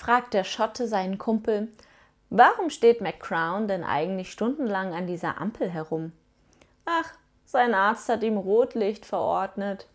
fragt der Schotte seinen Kumpel, warum steht McCrown denn eigentlich stundenlang an dieser Ampel herum? Ach, sein Arzt hat ihm Rotlicht verordnet.